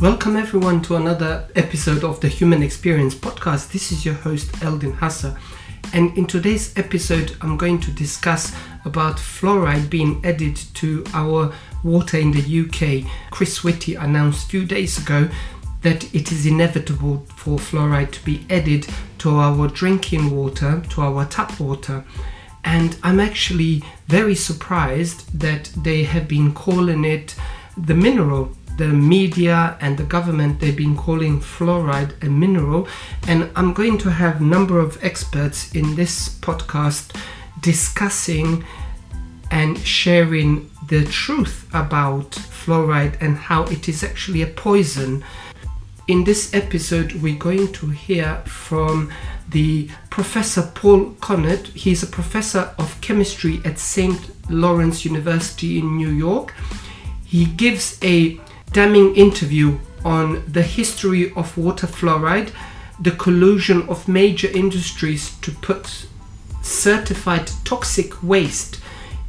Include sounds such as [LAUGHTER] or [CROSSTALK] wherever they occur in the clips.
Welcome everyone to another episode of the Human Experience podcast. This is your host Eldin Hassa. And in today's episode, I'm going to discuss about fluoride being added to our water in the UK. Chris Whitty announced a few days ago that it is inevitable for fluoride to be added to our drinking water, to our tap water. And I'm actually very surprised that they have been calling it the mineral. The media and the government they've been calling fluoride a mineral, and I'm going to have a number of experts in this podcast discussing and sharing the truth about fluoride and how it is actually a poison. In this episode, we're going to hear from the Professor Paul Connett. He's a professor of chemistry at St. Lawrence University in New York. He gives a damning interview on the history of water fluoride, the collusion of major industries to put certified toxic waste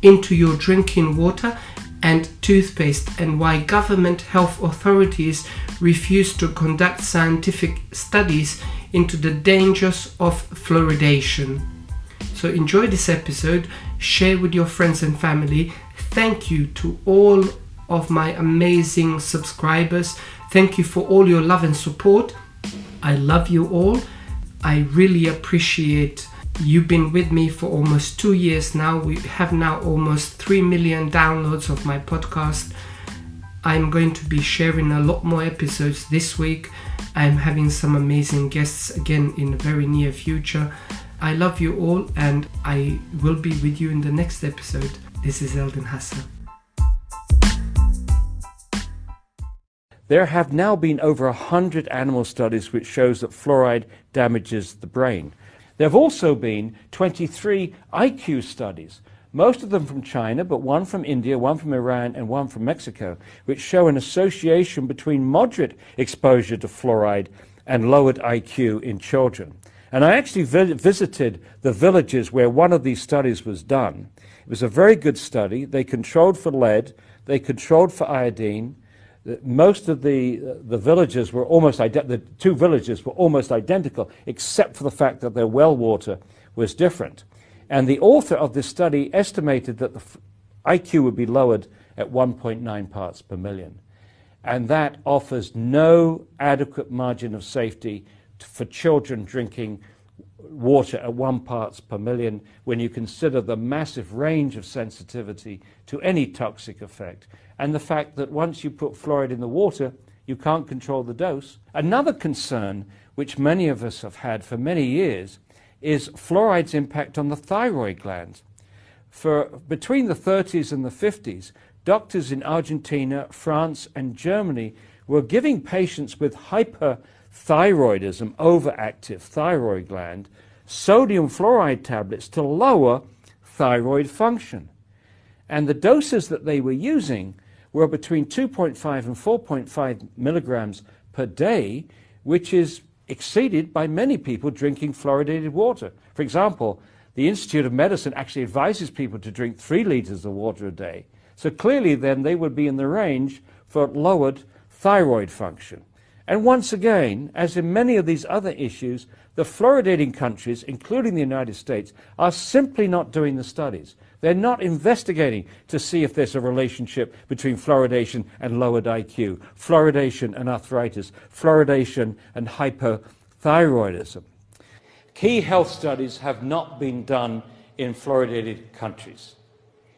into your drinking water and toothpaste, and why government health authorities refuse to conduct scientific studies into the dangers of fluoridation. So, enjoy this episode, share with your friends and family. Thank you to all of my amazing subscribers. Thank you for all your love and support. I love you all. I really appreciate You've been with me for almost two years now. We have now almost 3 million downloads of my podcast. I'm going to be sharing a lot more episodes this week. I'm having some amazing guests again in the very near future. I love you all and I will be with you in the next episode. This is Eldin Hassa. There have now been over 100 animal studies which shows that fluoride damages the brain. There have also been 23 IQ studies, most of them from China, but one from India, one from Iran, and one from Mexico, which show an association between moderate exposure to fluoride and lowered IQ in children. And I actually vi- visited the villages where one of these studies was done. It was a very good study. They controlled for lead, they controlled for iodine, most of the, the villages were almost the two villages were almost identical, except for the fact that their well water was different. And the author of this study estimated that the IQ would be lowered at 1.9 parts per million. And that offers no adequate margin of safety for children drinking water at one parts per million when you consider the massive range of sensitivity to any toxic effect and the fact that once you put fluoride in the water, you can't control the dose. Another concern, which many of us have had for many years, is fluoride's impact on the thyroid gland. For between the 30s and the 50s, doctors in Argentina, France, and Germany were giving patients with hyper thyroidism, overactive thyroid gland, sodium fluoride tablets to lower thyroid function. And the doses that they were using were between 2.5 and 4.5 milligrams per day, which is exceeded by many people drinking fluoridated water. For example, the Institute of Medicine actually advises people to drink three liters of water a day. So clearly, then, they would be in the range for lowered thyroid function. And once again, as in many of these other issues, the fluoridating countries, including the United States, are simply not doing the studies. They're not investigating to see if there's a relationship between fluoridation and lowered IQ, fluoridation and arthritis, fluoridation and hypothyroidism. Key health studies have not been done in fluoridated countries.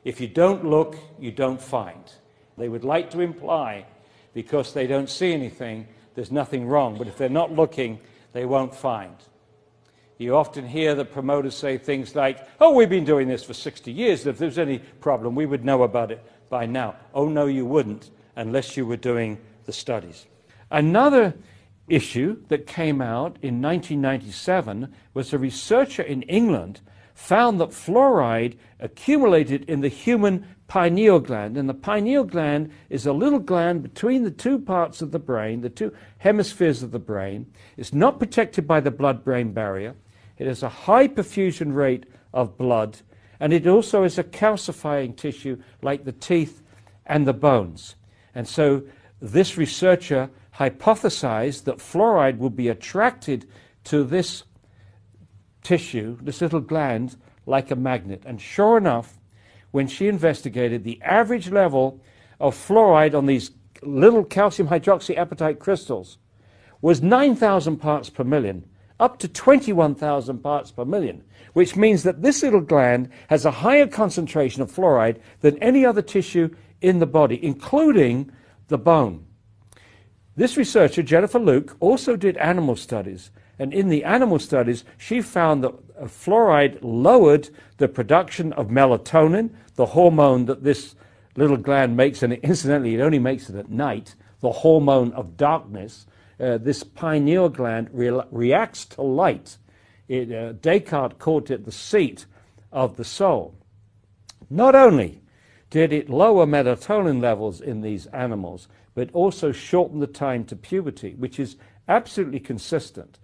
If you don't look, you don't find. They would like to imply, because they don't see anything, there's nothing wrong. But if they're not looking, they won't find. You often hear the promoters say things like, Oh, we've been doing this for 60 years. If there's any problem, we would know about it by now. Oh, no, you wouldn't, unless you were doing the studies. Another issue that came out in 1997 was a researcher in England found that fluoride accumulated in the human pineal gland. And the pineal gland is a little gland between the two parts of the brain, the two hemispheres of the brain. It's not protected by the blood brain barrier. It has a high perfusion rate of blood, and it also is a calcifying tissue like the teeth and the bones. And so this researcher hypothesized that fluoride would be attracted to this tissue, this little gland, like a magnet. And sure enough, when she investigated the average level of fluoride on these little calcium hydroxyapatite crystals was 9,000 parts per million, up to 21,000 parts per million, which means that this little gland has a higher concentration of fluoride than any other tissue in the body, including the bone. This researcher, Jennifer Luke, also did animal studies. And in the animal studies, she found that fluoride lowered the production of melatonin, the hormone that this little gland makes, and [LAUGHS] incidentally, it only makes it at night, the hormone of darkness. Uh, this pineal gland re- reacts to light. It, uh, Descartes called it the seat of the soul. Not only did it lower melatonin levels in these animals, but also shorten the time to puberty, which is absolutely consistent.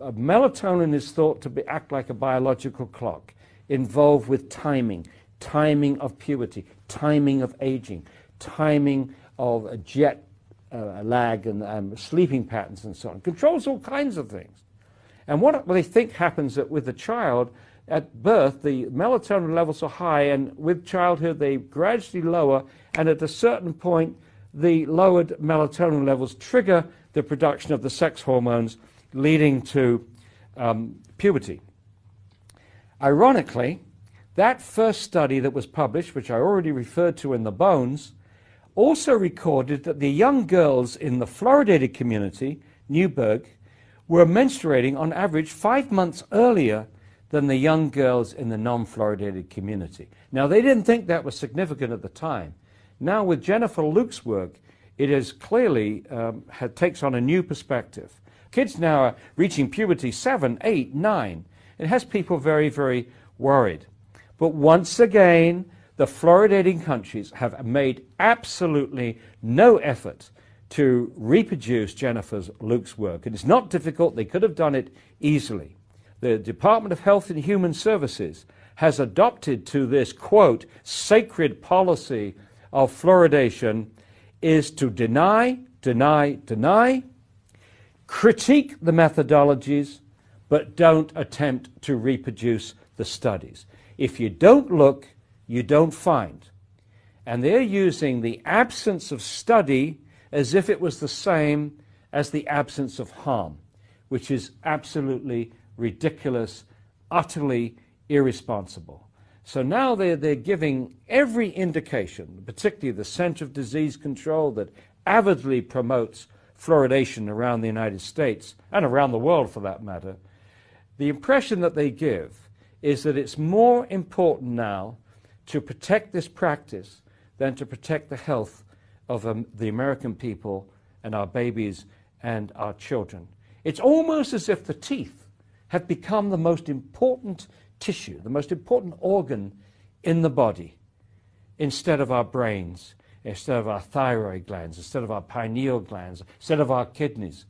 melatonin is thought to be, act like a biological clock, involved with timing, timing of puberty, timing of aging, timing of jet uh, lag and um, sleeping patterns and so on. Controls all kinds of things. And what they think happens is that with the child at birth, the melatonin levels are high, and with childhood, they gradually lower, and at a certain point, the lowered melatonin levels trigger the production of the sex hormones, leading to um, puberty. Ironically, that first study that was published, which I already referred to in the bones, also recorded that the young girls in the fluoridated community, Newburgh, were menstruating on average five months earlier than the young girls in the non fluoridated community. Now, they didn't think that was significant at the time. Now, with Jennifer Luke's work, it is clearly um, takes on a new perspective. Kids now are reaching puberty seven, eight, nine. It has people very, very worried. But once again, the fluoridating countries have made absolutely no effort to reproduce Jennifer's Luke's work. And It is not difficult, they could have done it easily. The Department of Health and Human Services has adopted to this, quote, sacred policy of fluoridation is to deny, deny, deny, critique the methodologies, but don't attempt to reproduce the studies. If you don't look, you don't find. And they're using the absence of study as if it was the same as the absence of harm, which is absolutely ridiculous, utterly irresponsible. So now they're, they're giving every indication, particularly the Center of Disease Control that avidly promotes fluoridation around the United States and around the world for that matter. The impression that they give is that it's more important now to protect this practice than to protect the health of um, the American people and our babies and our children. It's almost as if the teeth have become the most important tissue, the most important organ in the body, instead of our brains, instead of our thyroid glands, instead of our pineal glands, instead of our kidneys.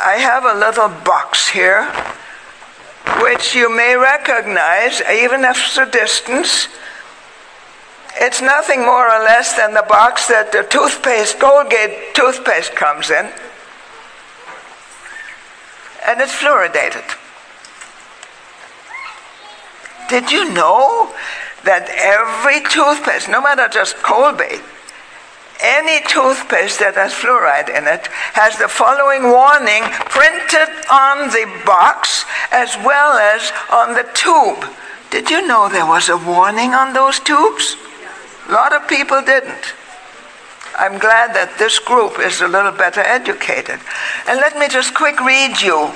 I have a little box here which you may recognize, even if it's a distance. It's nothing more or less than the box that the toothpaste, Colgate toothpaste comes in. And it's fluoridated. Did you know that every toothpaste, no matter just Colgate, any toothpaste that has fluoride in it has the following warning printed on the box as well as on the tube. Did you know there was a warning on those tubes? A lot of people didn't. I'm glad that this group is a little better educated. And let me just quick read you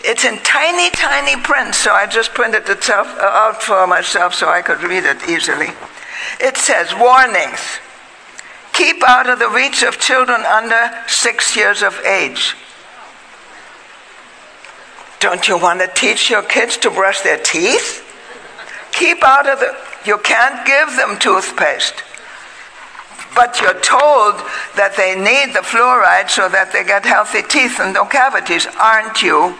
it's in tiny, tiny print, so I just printed it uh, out for myself so I could read it easily. It says, Warnings. Keep out of the reach of children under six years of age. Don't you want to teach your kids to brush their teeth? Keep out of the. You can't give them toothpaste. But you're told that they need the fluoride so that they get healthy teeth and no cavities, aren't you?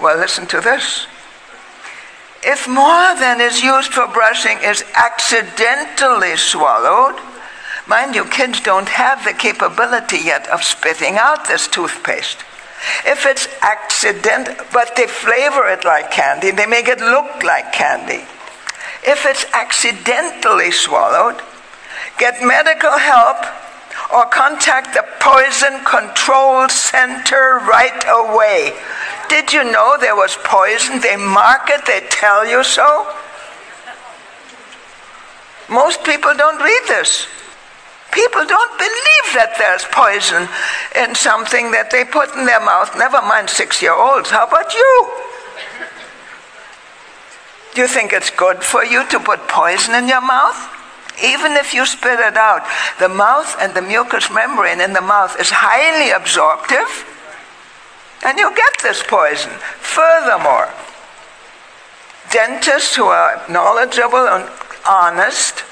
Well, listen to this. If more than is used for brushing is accidentally swallowed, Mind you, kids don't have the capability yet of spitting out this toothpaste. If it's accident, but they flavor it like candy, they make it look like candy. If it's accidentally swallowed, get medical help or contact the poison control center right away. Did you know there was poison? They mark it, they tell you so. Most people don't read this. People don't believe that there's poison in something that they put in their mouth, never mind six year olds. How about you? Do you think it's good for you to put poison in your mouth? Even if you spit it out, the mouth and the mucous membrane in the mouth is highly absorptive, and you get this poison. Furthermore, dentists who are knowledgeable and honest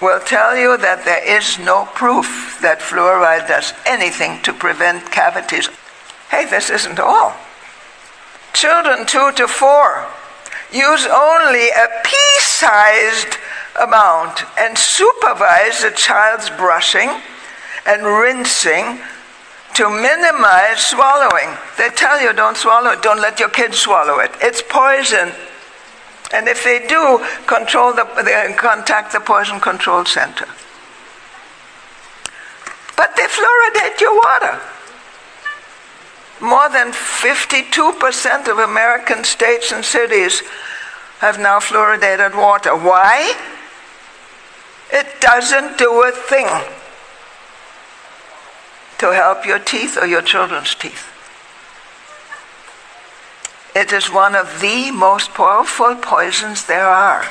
will tell you that there is no proof that fluoride does anything to prevent cavities. Hey, this isn't all. Children two to four use only a pea sized amount and supervise the child's brushing and rinsing to minimize swallowing. They tell you don't swallow it, don't let your kids swallow it. It's poison. And if they do, control the, they contact the poison control center. But they fluoridate your water. More than 52% of American states and cities have now fluoridated water. Why? It doesn't do a thing to help your teeth or your children's teeth. It is one of the most powerful poisons there are.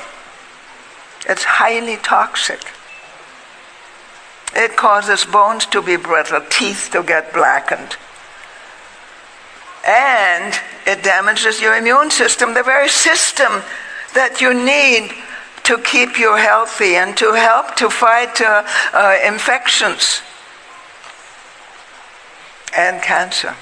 It's highly toxic. It causes bones to be brittle, teeth to get blackened. And it damages your immune system, the very system that you need to keep you healthy and to help to fight uh, uh, infections and cancer.